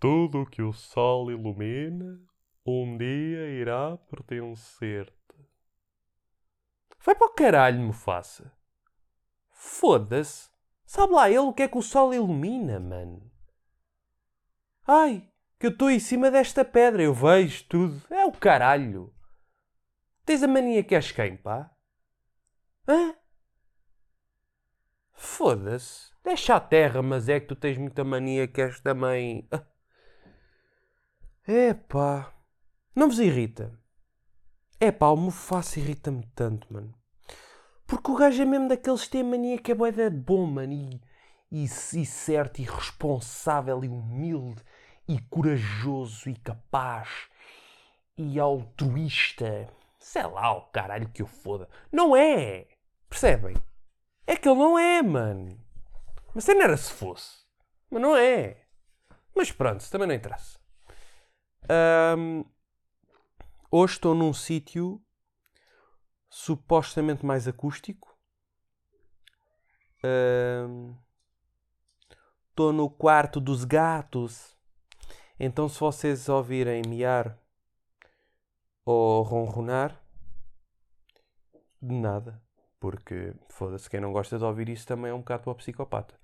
Tudo que o sol ilumina, um dia irá pertencer-te. Vai para o caralho, me faça. Foda-se. Sabe lá ele o que é que o sol ilumina, mano? Ai, que eu estou em cima desta pedra, eu vejo tudo. É o caralho. Tens a mania que és quem, pá? Hã? Foda-se. Deixa a terra, mas é que tu tens muita mania que és também. É pá. Não vos irrita? É pá, o Mufasa irrita-me tanto, mano. Porque o gajo é mesmo daqueles que têm mania que é boeda bom, mano. E, e, e certo, e responsável, e humilde, e corajoso, e capaz, e altruísta. Sei lá o caralho que eu foda. Não é! Percebem? É que ele não é, mano. Mas se não era se fosse. Mas não é. Mas pronto, também não interessa. Um, hoje estou num sítio supostamente mais acústico. Estou um, no quarto dos gatos. Então, se vocês ouvirem miar ou ronronar, de nada. Porque, foda-se, quem não gosta de ouvir isso também é um bocado para o psicopata.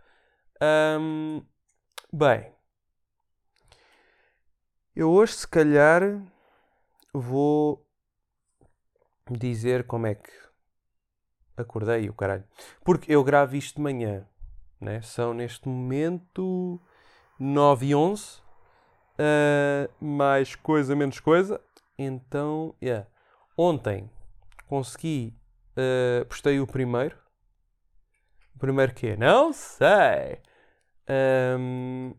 Um, bem, eu hoje, se calhar, vou dizer como é que acordei o caralho. Porque eu gravo isto de manhã, né? São neste momento 9 e 11, uh, mais coisa, menos coisa. Então, yeah. Ontem consegui Uh, postei o primeiro. O primeiro que é? Não sei. Um,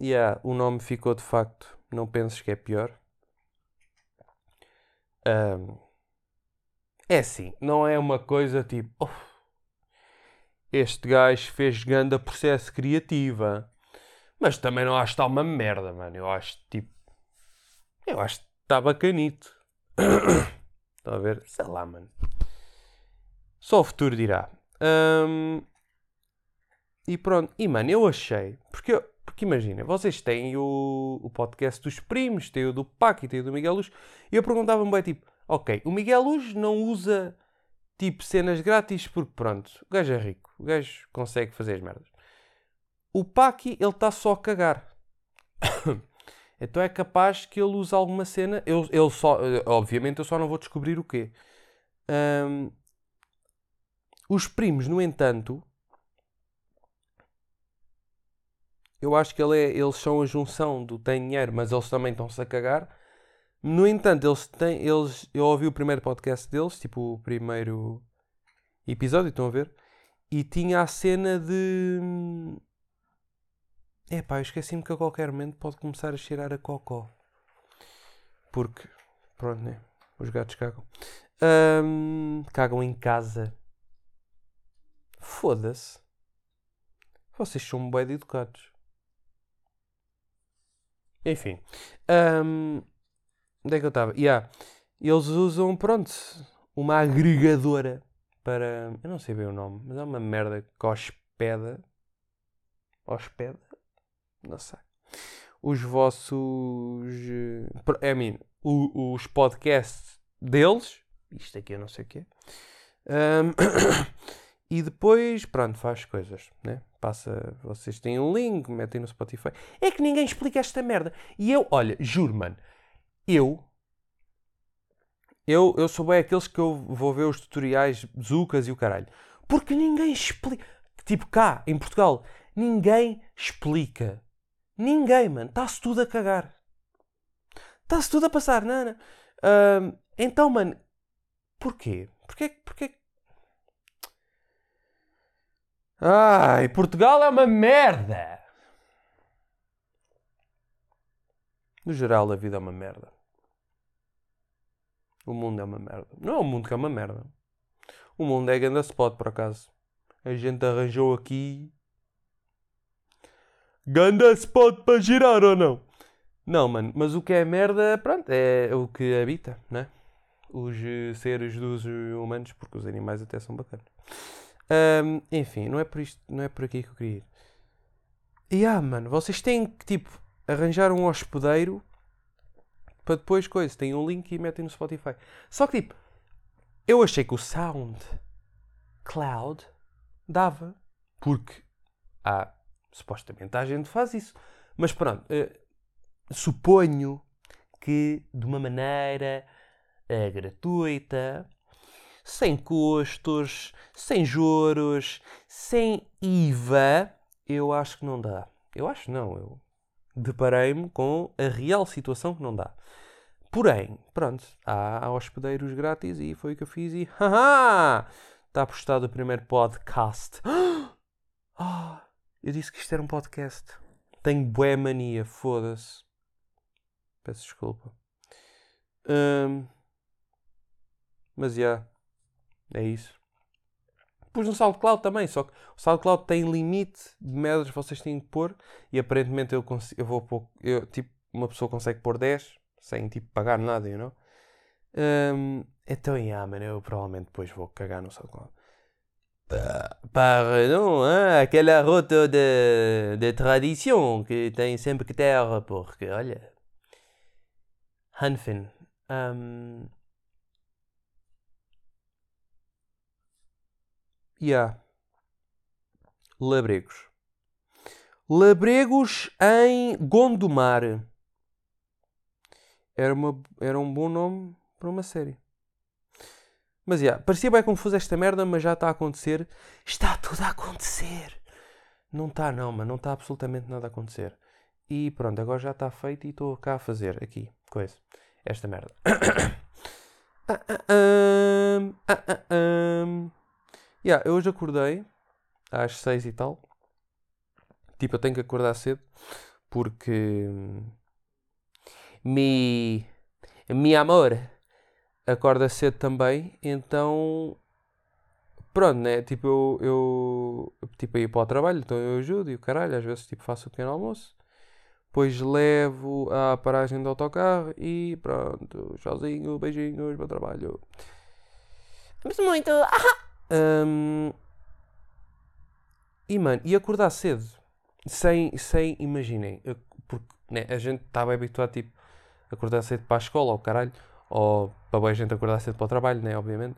yeah, o nome ficou de facto. Não penses que é pior. Um, é assim, não é uma coisa tipo. Oh, este gajo fez ganda processo criativa. Mas também não acho que está uma merda, mano. Eu acho tipo. Eu acho que está bacanito. Estão a ver? Sei lá, mano. Só o futuro dirá. Um, e pronto. E mano, eu achei. Porque, porque imagina, vocês têm o, o podcast dos primos, têm o do Pac e têm o do Miguel Luz. E eu perguntava-me bem, tipo, ok, o Miguel Luz não usa tipo cenas grátis porque pronto, o gajo é rico, o gajo consegue fazer as merdas. O Paki, ele está só a cagar. então é capaz que ele use alguma cena. Eu, ele só, obviamente, eu só não vou descobrir o quê. Um, os primos, no entanto, eu acho que ele é, eles são a junção do tem dinheiro, mas eles também estão-se a cagar. No entanto, eles têm, eles, eu ouvi o primeiro podcast deles, tipo o primeiro episódio, estão a ver? E tinha a cena de. É pá, eu esqueci-me que a qualquer momento pode começar a cheirar a cocó. Porque, pronto, né? Os gatos cagam. Um, cagam em casa. Foda-se. Vocês são bem educados. Enfim. Um, onde é que eu estava? Yeah. Eles usam, pronto, uma agregadora para. Eu não sei bem o nome, mas é uma merda que hospeda. Hospeda? Não sei. Os vossos. É, I mean, os podcasts deles. Isto aqui eu não sei o quê. Um, E depois, pronto, faz coisas, né? Passa, vocês têm um link, metem no Spotify. É que ninguém explica esta merda. E eu, olha, juro, mano, eu, eu, eu sou bem aqueles que eu vou ver os tutoriais Zucas e o caralho. Porque ninguém explica. Tipo, cá, em Portugal, ninguém explica. Ninguém, mano. Está-se tudo a cagar. Está-se tudo a passar, não. Uh, então, mano, porquê? Porquê, porquê Ai, Portugal é uma merda! No geral, a vida é uma merda. O mundo é uma merda. Não é o mundo que é uma merda. O mundo é grande spot, por acaso. A gente arranjou aqui. Ganda spot para girar ou não? Não, mano, mas o que é merda, pronto, é o que habita, né? Os eh, seres dos humanos, porque os animais até são bacanas. Um, enfim, não é por isto, não é por aqui que eu queria ir. E ah, mano, vocês têm que, tipo, arranjar um hospedeiro para depois coisa. Tem um link e metem no Spotify. Só que tipo, eu achei que o Sound Cloud dava. Porque há, supostamente a gente faz isso. Mas pronto, eh, suponho que de uma maneira eh, gratuita, sem custos, sem juros, sem IVA, eu acho que não dá. Eu acho não, eu deparei-me com a real situação que não dá. Porém, pronto, há, hospedeiros grátis e foi o que eu fiz e haha! Está postado o primeiro podcast. Ah, eu disse que isto era um podcast. Tenho bué mania, foda-se. Peço desculpa. Hum, mas já. Yeah, é isso. Pus no SoundCloud também, só que o SoundCloud tem limite de metros que vocês têm que pôr e aparentemente eu, consigo, eu vou pôr, eu, tipo, uma pessoa consegue pôr 10 sem tipo pagar nada, you know? Um, então, yeah, mano, eu provavelmente depois vou cagar no SoundCloud. Pardon, hein? aquela rota de, de tradição que tem sempre que ter, porque olha. Hanfin. Um, Yeah. Labregos. Labregos em Gondomar. Era, uma, era um bom nome para uma série. Mas, yeah, parecia bem confuso esta merda, mas já está a acontecer. Está tudo a acontecer. Não está, não, mas não está absolutamente nada a acontecer. E pronto, agora já está feito e estou cá a fazer, aqui, coisa, esta merda. ah, ah, ah, ah, ah, ah. Yeah, eu hoje acordei às seis e tal. Tipo, eu tenho que acordar cedo porque mi, mi amor acorda cedo também, então pronto, né? Tipo, eu, eu tipo, ir para o trabalho, então eu ajudo e o caralho, às vezes tipo, faço o pequeno almoço, depois levo à paragem do autocarro e pronto, sozinho, beijinhos, bom trabalho. Muito. Ah! Um, e mano, e acordar cedo, sem, sem imaginem, porque né, a gente está bem habituado tipo, a acordar cedo para a escola, ou caralho, ou para a gente acordar cedo para o trabalho, né, obviamente.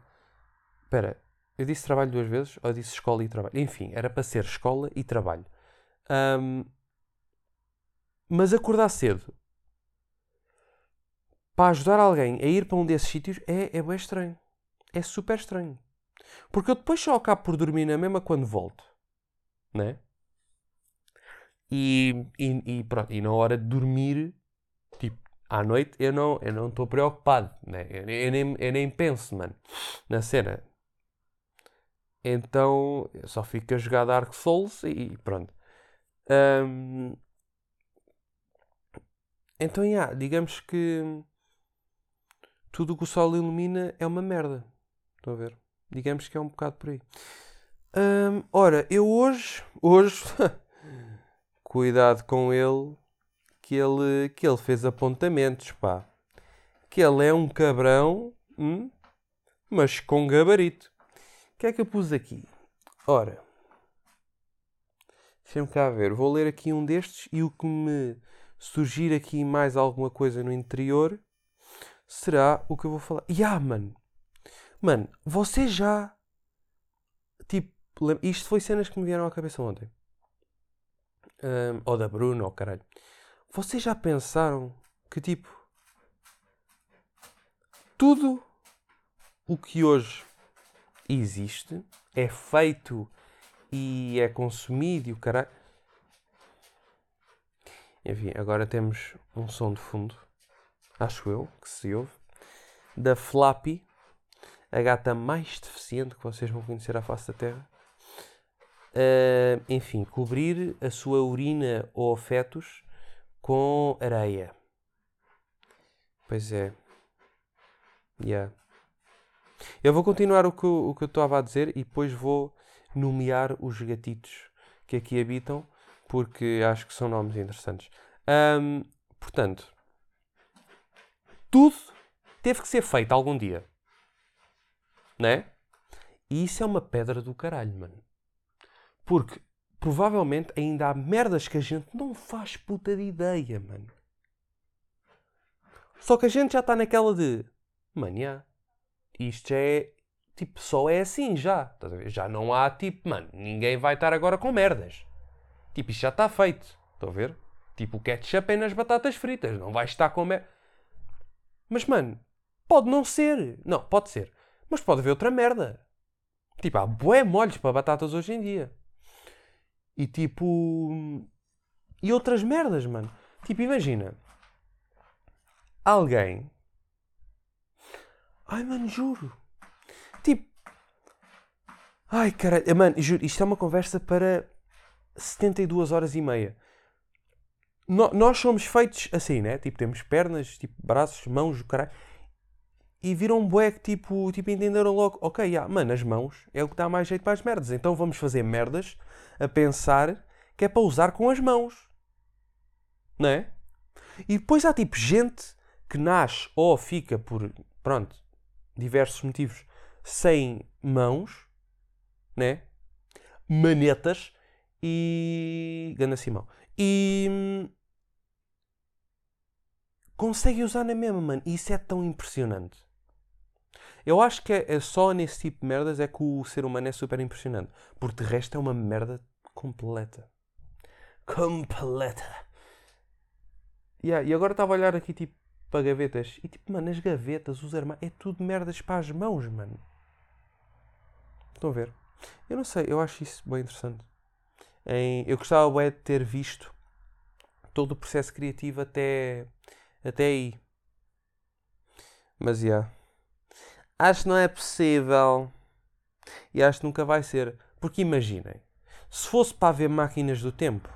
Espera, eu disse trabalho duas vezes, ou disse escola e trabalho? Enfim, era para ser escola e trabalho. Um, mas acordar cedo para ajudar alguém a ir para um desses sítios é, é bem estranho. É super estranho. Porque eu depois só acabo por dormir na mesma quando volto. Né? E, e, e, pronto, e na hora de dormir, tipo, à noite, eu não estou eu não preocupado. Né? Eu, eu, nem, eu nem penso, mano, na cena. Então, eu só fico a jogar Dark Souls e pronto. Um, então, yeah, digamos que tudo o que o sol ilumina é uma merda. Estão a ver? Digamos que é um bocado por aí. Hum, ora, eu hoje, hoje, cuidado com ele, que ele, que ele fez apontamentos, pá. Que ele é um cabrão, hum, mas com gabarito. O que é que eu pus aqui? Ora, deixa-me cá ver. Vou ler aqui um destes e o que me surgir aqui mais alguma coisa no interior será o que eu vou falar. Ya, yeah, mano. Mano, você já. Tipo, isto foi cenas que me vieram à cabeça ontem. Um, ou da Bruno, ou caralho. Vocês já pensaram que, tipo. Tudo o que hoje existe é feito e é consumido e o caralho. Enfim, agora temos um som de fundo, acho eu, que se ouve, da Flappy a gata mais deficiente que vocês vão conhecer à face da Terra. Uh, enfim, cobrir a sua urina ou fetos com areia. Pois é. Yeah. Eu vou continuar o que, o que eu estava a dizer e depois vou nomear os gatitos que aqui habitam, porque acho que são nomes interessantes. Um, portanto, tudo teve que ser feito algum dia né? E isso é uma pedra do caralho, mano. Porque provavelmente ainda há merdas que a gente não faz puta de ideia, mano. Só que a gente já está naquela de. Mano, já. Isto já é. Tipo, só é assim já. Já não há tipo, mano, ninguém vai estar agora com merdas. Tipo, isto já está feito. Estão a ver? Tipo, o ketchup é nas batatas fritas. Não vais estar com merda. Mas, mano, pode não ser. Não, pode ser. Mas pode haver outra merda. Tipo, há bué molhos para batatas hoje em dia. E tipo. E outras merdas, mano. Tipo, imagina. Alguém. Ai, mano, juro. Tipo. Ai, caralho. Mano, juro, isto é uma conversa para 72 horas e meia. No- nós somos feitos assim, né? Tipo, temos pernas, tipo, braços, mãos, o caralho. E viram um bué que, tipo, tipo, entenderam logo, ok, yeah, mano, as mãos é o que dá mais jeito para as merdas. Então vamos fazer merdas a pensar que é para usar com as mãos. Não é? E depois há, tipo, gente que nasce ou fica por, pronto, diversos motivos, sem mãos, né? Manetas e. Ganda Simão. E. hum, Consegue usar na mesma, mano. Isso é tão impressionante. Eu acho que é, é só nesse tipo de merdas é que o ser humano é super impressionante. Porque de resto é uma merda completa. Completa. Yeah, e agora estava a olhar aqui tipo para gavetas. E tipo, mano, as gavetas, os armários, é tudo merdas para as mãos, mano. Estão a ver? Eu não sei, eu acho isso bem interessante. Em- eu gostava bué de ter visto todo o processo criativo até, até aí. Mas já. Acho que não é possível. E acho que nunca vai ser. Porque imaginem, se fosse para haver máquinas do tempo,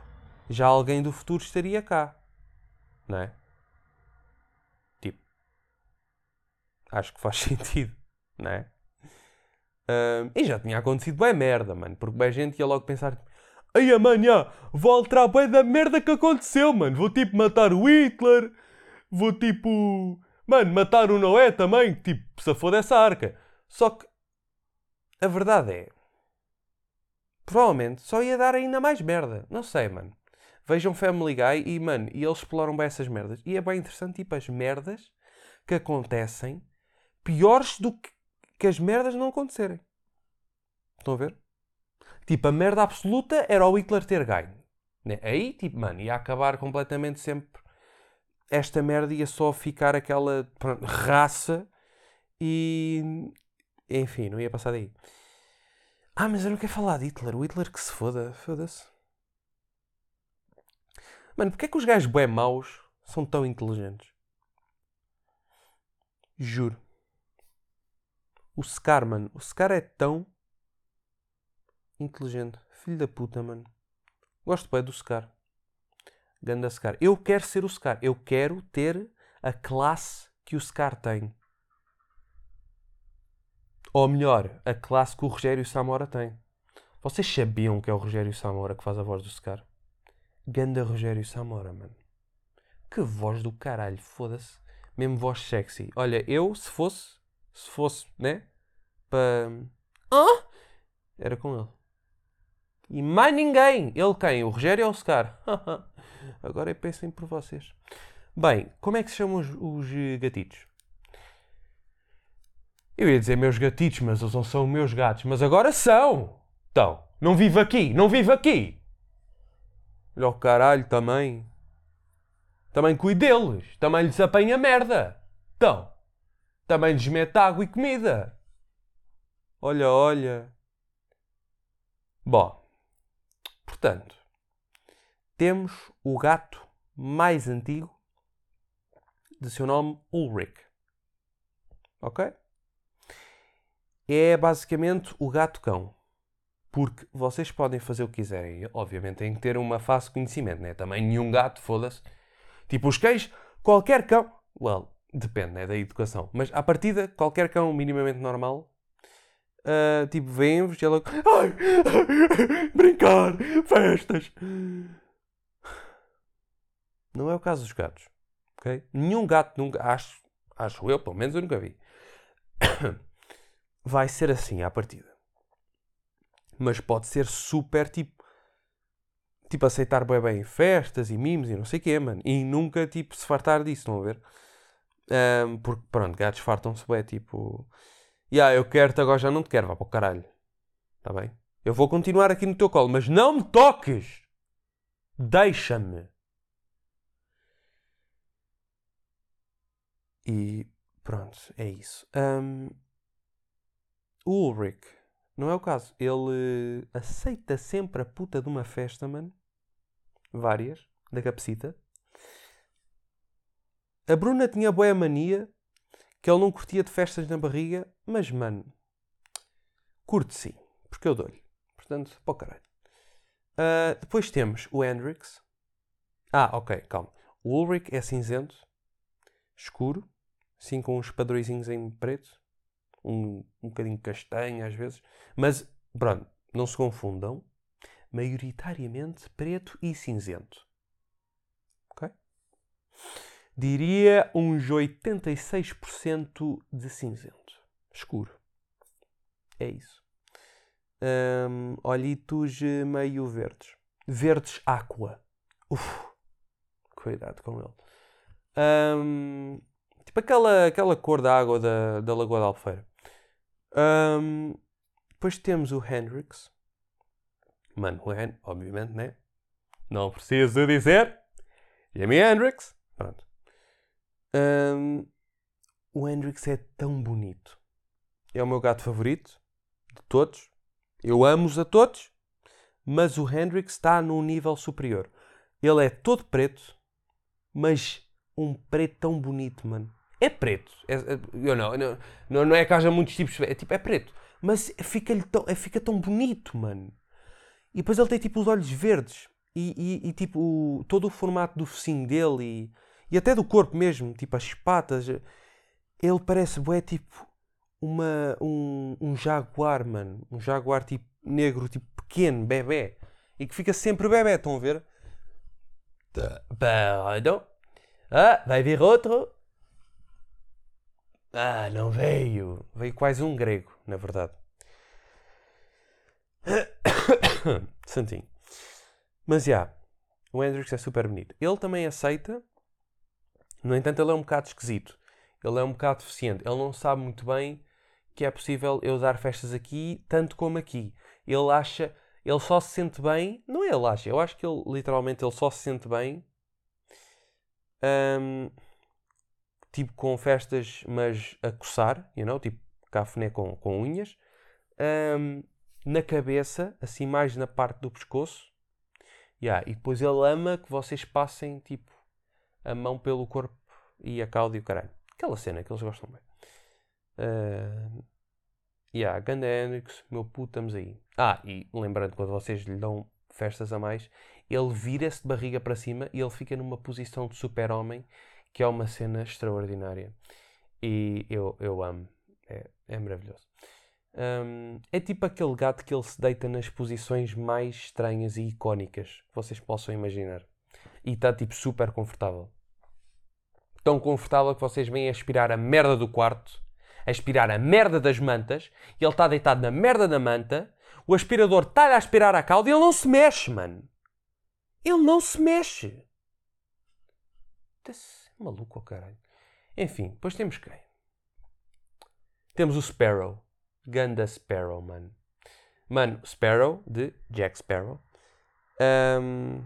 já alguém do futuro estaria cá. Não é? Tipo. Acho que faz sentido. Não é? Ahm, e já tinha acontecido bem merda, mano. Porque bem gente ia logo pensar. Ai, já, vou alterar bem da merda que aconteceu, mano. Vou tipo matar o Hitler. Vou tipo. Mano, matar o Noé também. Tipo, se for dessa arca. Só que. A verdade é. Provavelmente só ia dar ainda mais merda. Não sei, mano. Vejam Family Guy e, mano, e eles exploram bem essas merdas. E é bem interessante, tipo, as merdas que acontecem piores do que, que as merdas não acontecerem. Estão a ver? Tipo, a merda absoluta era o Hitler ter ganho. Né? Aí, tipo, mano, ia acabar completamente sempre. Esta merda ia só ficar aquela raça e. Enfim, não ia passar daí. Ah, mas eu não quero falar de Hitler. O Hitler que se foda. Foda-se. Mano, porque é que os gajos bué maus são tão inteligentes? Juro. O Scar, mano. O Scar é tão inteligente. Filho da puta, mano. Gosto bem do Scar. Ganda Scar. Eu quero ser o Scar. Eu quero ter a classe que o Scar tem. Ou melhor, a classe que o Rogério Samora tem. Vocês sabiam que é o Rogério Samora que faz a voz do Scar? Ganda Rogério Samora, mano. Que voz do caralho, foda-se. Mesmo voz sexy. Olha, eu, se fosse, se fosse, né? Para. Ah! Era com ele. E mais ninguém. Ele quem? O Rogério ou o Scar? Agora pensem por vocês. Bem, como é que se chamam os, os eh, gatitos? Eu ia dizer meus gatitos, mas eles não são meus gatos. Mas agora são! Então, não vivo aqui, não vivo aqui! Olha o caralho também. Também cuido deles. Também lhes apanha merda. Então, também lhes mete água e comida. Olha, olha. Bom, portanto, temos o gato mais antigo de seu nome Ulrich. Ok? É basicamente o gato-cão. Porque vocês podem fazer o que quiserem. Obviamente têm que ter uma fase de conhecimento, né? Também nenhum gato, foda-se. Tipo os cães, qualquer cão. Well, depende, né? Da educação. Mas à partida, qualquer cão minimamente normal. ah, tipo, vem-vos e ela. Ai, brincar, festas. Não é o caso dos gatos. Ok? Nenhum gato nunca. Acho, acho eu, pelo menos eu nunca vi. Vai ser assim à partida mas pode ser super tipo tipo, aceitar bem bem festas e mimos e não sei o quê, mano. E nunca, tipo, se fartar disso, estão a ver? Um, porque, pronto, gatos fartam-se bem, tipo... Ya, yeah, eu quero-te, agora já não te quero, vá para o caralho. Está bem? Eu vou continuar aqui no teu colo, mas não me toques! Deixa-me! E pronto, é isso. Um, o Ulrich, não é o caso. Ele uh, aceita sempre a puta de uma festa, mano. Várias, da capacita. A Bruna tinha boa mania que ele não curtia de festas na barriga, mas, mano, curte sim, porque eu dou-lhe. Portanto, o caralho. Uh, depois temos o Hendrix. Ah, ok, calma. O Ulrich é cinzento, escuro, assim com uns padrõezinhos em preto, um, um bocadinho castanho às vezes, mas pronto, não se confundam, maioritariamente preto e cinzento. Ok? Diria uns 86% de cinzento, escuro. É isso. Um, olhitos meio verdes. Verdes aqua. Uf, cuidado com ele. Um, Tipo aquela, aquela cor da água da, da Lagoa da Alfeira. Um, depois temos o Hendrix. Mano, o Hen obviamente, né? Não preciso dizer. Jimi Hendrix. Pronto. Um, o Hendrix é tão bonito. É o meu gato favorito de todos. Eu amo-os a todos. Mas o Hendrix está num nível superior. Ele é todo preto, mas um preto tão bonito, mano. É preto. É, é, eu não, não, não é que haja muitos tipos. É tipo, é preto. Mas fica-lhe tão, é, fica tão bonito, mano. E depois ele tem tipo os olhos verdes. E, e, e tipo o, todo o formato do focinho dele e, e até do corpo mesmo, tipo as patas. Ele parece, é tipo uma, um, um jaguar, mano. Um jaguar tipo negro, tipo pequeno, bebê. E que fica sempre bebê, estão a ver? Pardon. Ah, vai vir outro. Ah, não veio. Veio quase um grego, na verdade. Santinho. Mas já, yeah, o Hendrix é super bonito. Ele também aceita, no entanto, ele é um bocado esquisito. Ele é um bocado deficiente. Ele não sabe muito bem que é possível eu dar festas aqui, tanto como aqui. Ele acha, ele só se sente bem, não é ele acha, eu acho que ele literalmente ele só se sente bem. Um, tipo com festas, mas a coçar, you know, tipo cafuné com, com unhas, um, na cabeça, assim mais na parte do pescoço, yeah, e depois ele ama que vocês passem tipo a mão pelo corpo e a cauda e o caralho. Aquela cena que eles gostam bem. Uh, yeah, Ganda Hendrix, meu puto, estamos aí. Ah, e lembrando, quando vocês lhe dão festas a mais, ele vira-se de barriga para cima e ele fica numa posição de super-homem que é uma cena extraordinária. E eu, eu amo. É, é maravilhoso. Um, é tipo aquele gato que ele se deita nas posições mais estranhas e icónicas que vocês possam imaginar. E está tipo super confortável. Tão confortável que vocês vêm aspirar a merda do quarto, aspirar a merda das mantas, e ele está deitado na merda da manta, o aspirador está-lhe a aspirar a cauda e ele não se mexe, mano. Ele não se mexe. Maluco, oh, caralho. Enfim, depois temos quem? Temos o Sparrow. Ganda Sparrow, mano. Mano, Sparrow, de Jack Sparrow. Um,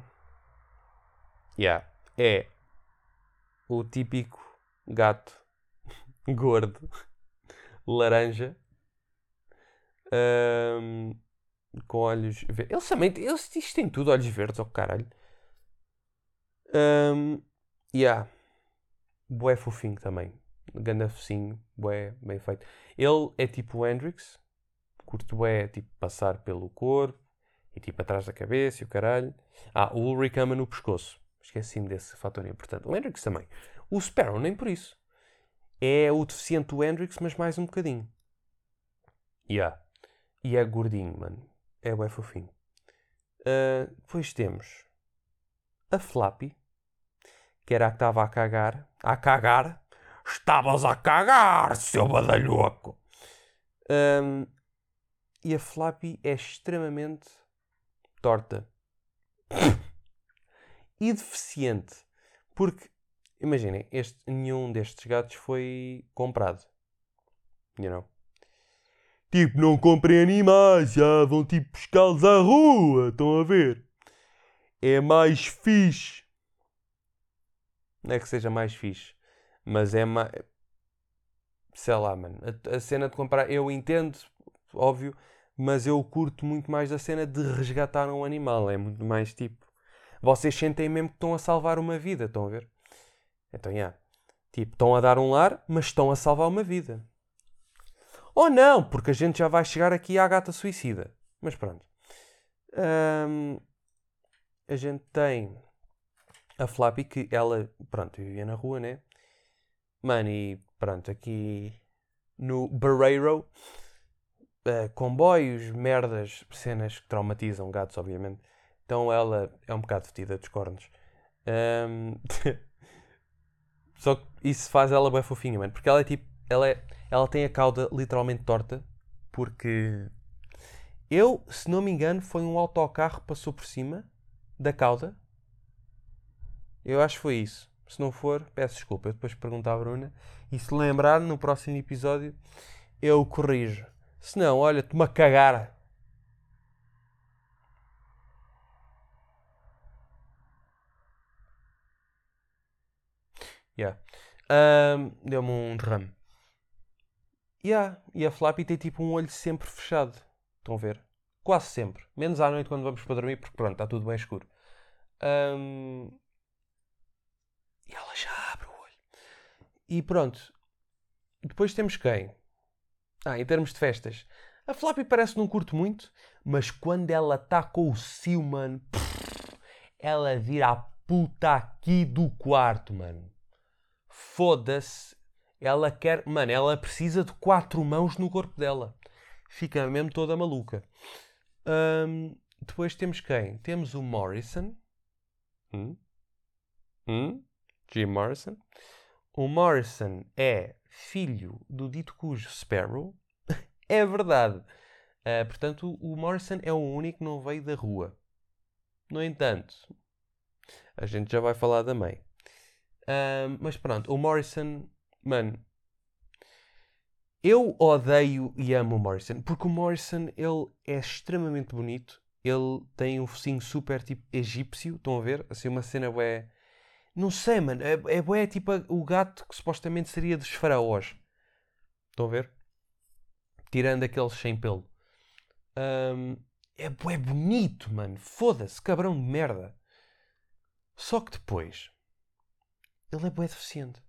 yeah, é o típico gato gordo, laranja, um, com olhos verdes. Eles também eles, isto tem tudo olhos verdes, oh caralho. Um, yeah bué fofinho também. Ganda fofinho, bué bem feito. Ele é tipo o Hendrix, curto bué, tipo, passar pelo corpo e tipo atrás da cabeça e o caralho. Ah, o Ulrich ama no pescoço. Esqueci-me desse fator importante. O Hendrix também. O Sparrow, nem por isso. É o deficiente do Hendrix, mas mais um bocadinho. Yeah. E é gordinho, mano. É bué fofinho. Uh, depois temos a Flappy, que era a que estava a cagar. A cagar? Estavas a cagar, seu badalhoco! Um, e a Flappy é extremamente torta. e deficiente. Porque, imaginem, este, nenhum destes gatos foi comprado. You know? Tipo, não comprem animais, já vão tipo pescá-los à rua, estão a ver? É mais fixe. Não é que seja mais fixe, mas é mais. Sei lá, mano. A, a cena de comprar, eu entendo, óbvio, mas eu curto muito mais da cena de resgatar um animal. É muito mais tipo. Vocês sentem mesmo que estão a salvar uma vida, estão a ver? Então. Yeah. Tipo, estão a dar um lar, mas estão a salvar uma vida. Ou não, porque a gente já vai chegar aqui à gata suicida. Mas pronto. Um, a gente tem a Flappy que ela, pronto, vivia na rua, né? Mano, e pronto, aqui no Barreiro uh, comboios, merdas, cenas que traumatizam gatos, obviamente. Então ela é um bocado fetida dos cornos. Um... Só que isso faz ela bem fofinha, mano. Porque ela é tipo. Ela, é, ela tem a cauda literalmente torta. Porque. Eu, se não me engano, foi um autocarro que passou por cima da cauda. Eu acho que foi isso. Se não for, peço desculpa. Eu depois pergunto à Bruna. E se lembrar, no próximo episódio, eu corrijo. Se não, olha, te-me a cagar. Yeah. Um, Deu-me um derrame. Yeah. E a Flappy tem tipo um olho sempre fechado. Estão a ver? Quase sempre. Menos à noite quando vamos para dormir, porque pronto, está tudo bem escuro. Um... Já abre o olho. E pronto. Depois temos quem? Ah, em termos de festas. A Flappy parece não curto muito, mas quando ela está com o Sil, mano, ela vira a puta aqui do quarto, mano. Foda-se. Ela quer. Mano, ela precisa de quatro mãos no corpo dela. Fica mesmo toda maluca. Depois temos quem? Temos o Morrison. Hum? Hum? Jim Morrison. O Morrison é filho do dito cujo Sparrow. é verdade. Uh, portanto, o Morrison é o único que não veio da rua. No entanto, a gente já vai falar da mãe. Uh, mas pronto, o Morrison, mano, eu odeio e amo o Morrison, porque o Morrison ele é extremamente bonito. Ele tem um focinho super tipo egípcio, estão a ver? Assim, uma cena é não sei, mano. É, é, é tipo o gato que supostamente seria dos faraós. Estão a ver? Tirando aqueles sem pelo. Um, é, é bonito, mano. Foda-se, cabrão de merda. Só que depois. Ele é bué deficiente.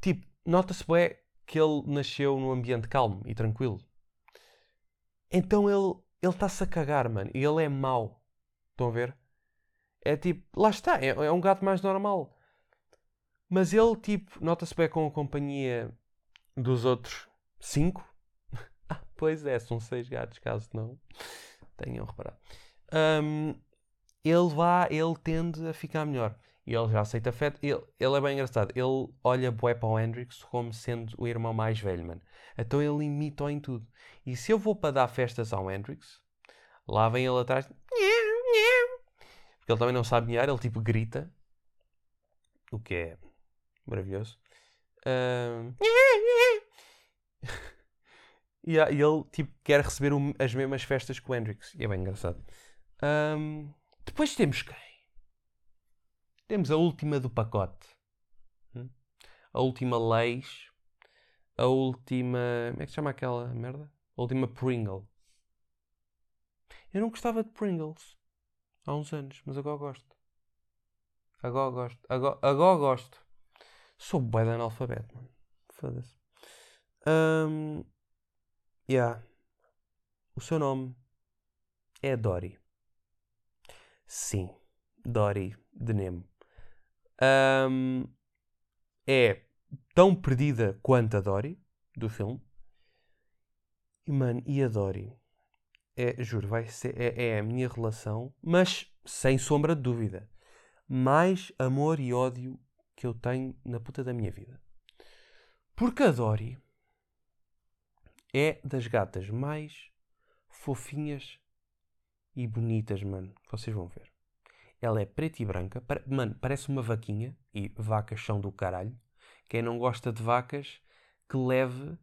Tipo, nota-se bué que ele nasceu num ambiente calmo e tranquilo. Então ele ele está-se a cagar, mano. E ele é mau. Estão a ver? É tipo, lá está, é, é um gato mais normal. Mas ele, tipo, nota-se bem com a companhia dos outros cinco. ah, pois é, são seis gatos, caso não tenham reparado. Um, ele vá, ele tende a ficar melhor. E ele já aceita afeto. Ele, ele é bem engraçado. Ele olha bué para o Hendrix como sendo o irmão mais velho, mano. Então ele imita-o em tudo. E se eu vou para dar festas ao Hendrix, lá vem ele atrás. Ele também não sabe miar, ele tipo grita. O que é maravilhoso. Um... e ele tipo quer receber as mesmas festas que o Hendrix. E é bem engraçado. Um... Depois temos quem? Temos a última do pacote. Hum? A última leis. A última. Como é que se chama aquela merda? A última Pringle. Eu não gostava de Pringles há uns anos, mas agora gosto. Agora gosto. Agora, agora gosto. Sou bué de analfabeto, mano. Foda-se. Um, yeah. O seu nome é Dory. Sim, Dory de Nemo. Um, é tão perdida quanto a Dory do filme. E mano, e a Dory? É, juro, vai ser, é, é a minha relação, mas sem sombra de dúvida, mais amor e ódio que eu tenho na puta da minha vida. Porque a Dory é das gatas mais fofinhas e bonitas, mano. Vocês vão ver. Ela é preta e branca. Mano, parece uma vaquinha. E vacas são do caralho. Quem não gosta de vacas, que leve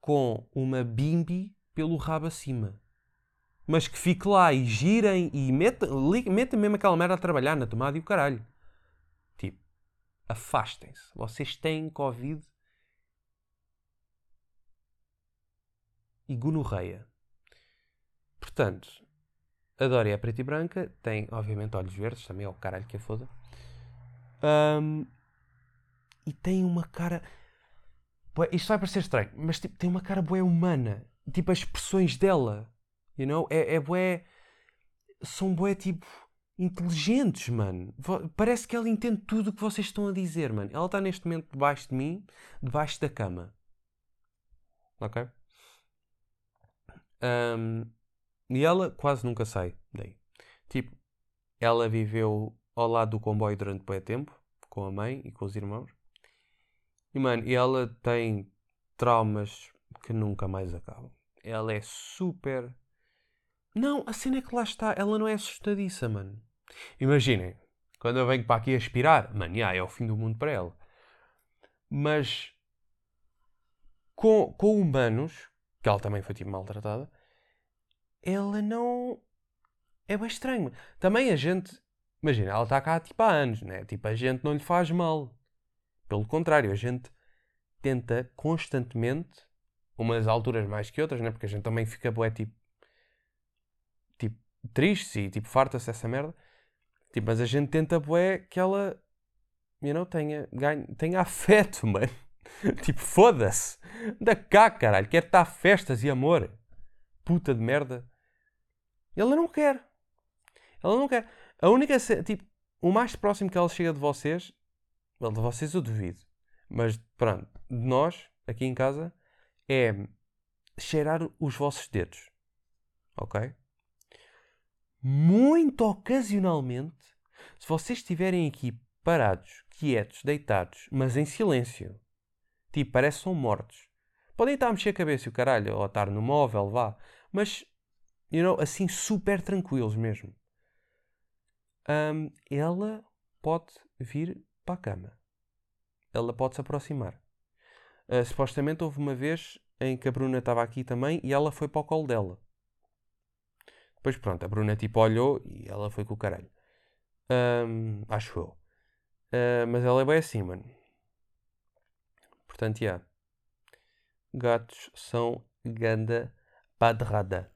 com uma bimbi pelo rabo acima. Mas que fique lá e girem e metam, mesmo aquela merda a trabalhar na tomada e o caralho. Tipo, afastem-se. Vocês têm Covid e gonorreia. Portanto, a Dória é preta e branca, tem, obviamente, olhos verdes, também é o caralho que é foda. Um, e tem uma cara. isto vai parecer estranho, mas tipo, tem uma cara boa humana. Tipo, as expressões dela, you know? É, é bué. São bué, tipo, inteligentes, mano. Parece que ela entende tudo o que vocês estão a dizer, mano. Ela está neste momento debaixo de mim, debaixo da cama. Ok? Um, e ela quase nunca sai daí. Tipo, ela viveu ao lado do comboio durante muito tempo, com a mãe e com os irmãos. E, mano, ela tem traumas que nunca mais acabam. Ela é super. Não, a cena é que lá está. Ela não é assustadiça, mano. Imaginem, quando eu venho para aqui aspirar, mano, yeah, é o fim do mundo para ela. Mas com, com humanos, que ela também foi tipo maltratada, ela não. É bem estranho. Também a gente. Imagina, ela está cá tipo há anos, né? Tipo, a gente não lhe faz mal. Pelo contrário, a gente tenta constantemente, umas alturas mais que outras, né? Porque a gente também fica bué, tipo. Triste e tipo, farta-se dessa merda. Tipo, mas a gente tenta bué que ela. Know, tenha, tenha afeto, mano. tipo, foda-se. Da cá, caralho. Quer estar festas e amor. Puta de merda. Ela não quer. Ela não quer. A única. Tipo, o mais próximo que ela chega de vocês. De vocês eu duvido. Mas pronto. De nós, aqui em casa, é cheirar os vossos dedos. Ok? Muito ocasionalmente, se vocês estiverem aqui parados, quietos, deitados, mas em silêncio, tipo, parece que são mortos. Podem estar a mexer a cabeça e o caralho, ou estar no móvel, vá. Mas you know, assim super tranquilos mesmo. Um, ela pode vir para a cama. Ela pode se aproximar. Uh, supostamente houve uma vez em que a Bruna estava aqui também e ela foi para o colo dela. Depois pronto, a Bruna tipo olhou e ela foi com o caralho. Um, acho eu. Uh, mas ela é bem assim, mano. Portanto, já. Yeah. Gatos são ganda padrada.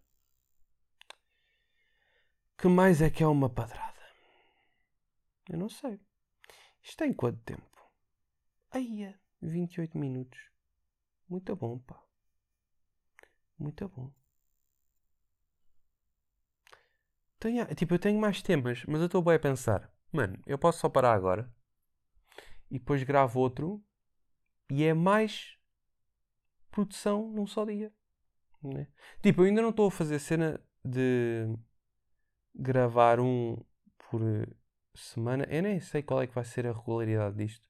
Que mais é que é uma padrada? Eu não sei. Isto tem quanto tempo? Aí, 28 minutos. Muito bom, pá. Muito bom. Tenho, tipo, eu tenho mais temas, mas eu estou bem a pensar. Mano, eu posso só parar agora e depois gravo outro e é mais produção num só dia. Né? Tipo, eu ainda não estou a fazer cena de gravar um por semana. Eu nem sei qual é que vai ser a regularidade disto.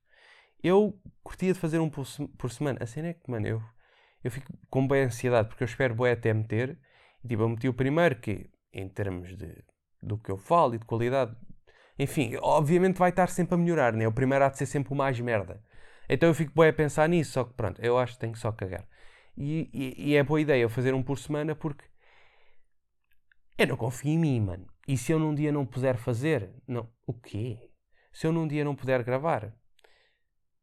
Eu curtia de fazer um por, por semana. A cena é que, mano, eu, eu fico com bem ansiedade porque eu espero bem até meter. E, tipo, eu meti o primeiro que, em termos de, do que eu falo e de qualidade, enfim, obviamente vai estar sempre a melhorar, né? O primeiro há de ser sempre o mais merda. Então eu fico bem a pensar nisso, só que pronto, eu acho que tenho que só cagar. E, e, e é boa ideia fazer um por semana porque eu não confio em mim, mano. E se eu num dia não puder fazer? Não. O quê? Se eu num dia não puder gravar?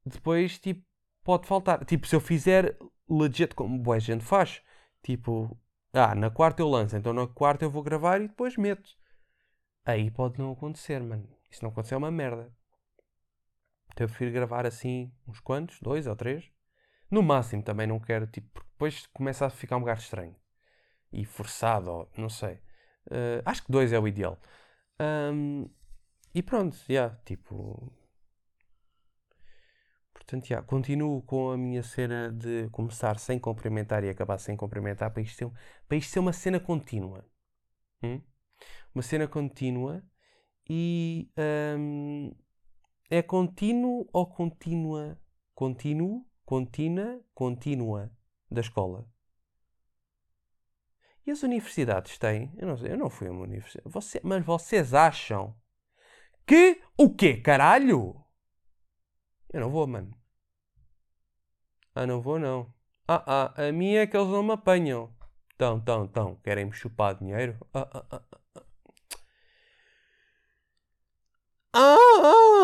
Depois, tipo, pode faltar. Tipo, se eu fizer legit, como boa gente faz, tipo, ah, na quarta eu lanço, então na quarta eu vou gravar e depois meto. Aí pode não acontecer, mano. Se não acontecer é uma merda. Então eu prefiro gravar assim uns quantos, dois ou três. No máximo também não quero, tipo, depois começa a ficar um bocado estranho. E forçado, ou não sei. Uh, acho que dois é o ideal. Um, e pronto, já, yeah, tipo. Portanto, já, continuo com a minha cena de começar sem cumprimentar e acabar sem cumprimentar para isto ser, para isto ser uma cena contínua. Hum? Uma cena contínua e. Um, é contínuo ou contínua? Contínuo, contínua, contínua da escola. E as universidades têm? Eu não sei, eu não fui a uma universidade. Você, mas vocês acham que o quê, caralho? Eu não vou, mano. Ah, não vou não. Ah, ah, a mim é que eles não me apanham. Tão, tão, tão. Querem-me chupar dinheiro? Ah, ah, ah. ah. ah, ah. ah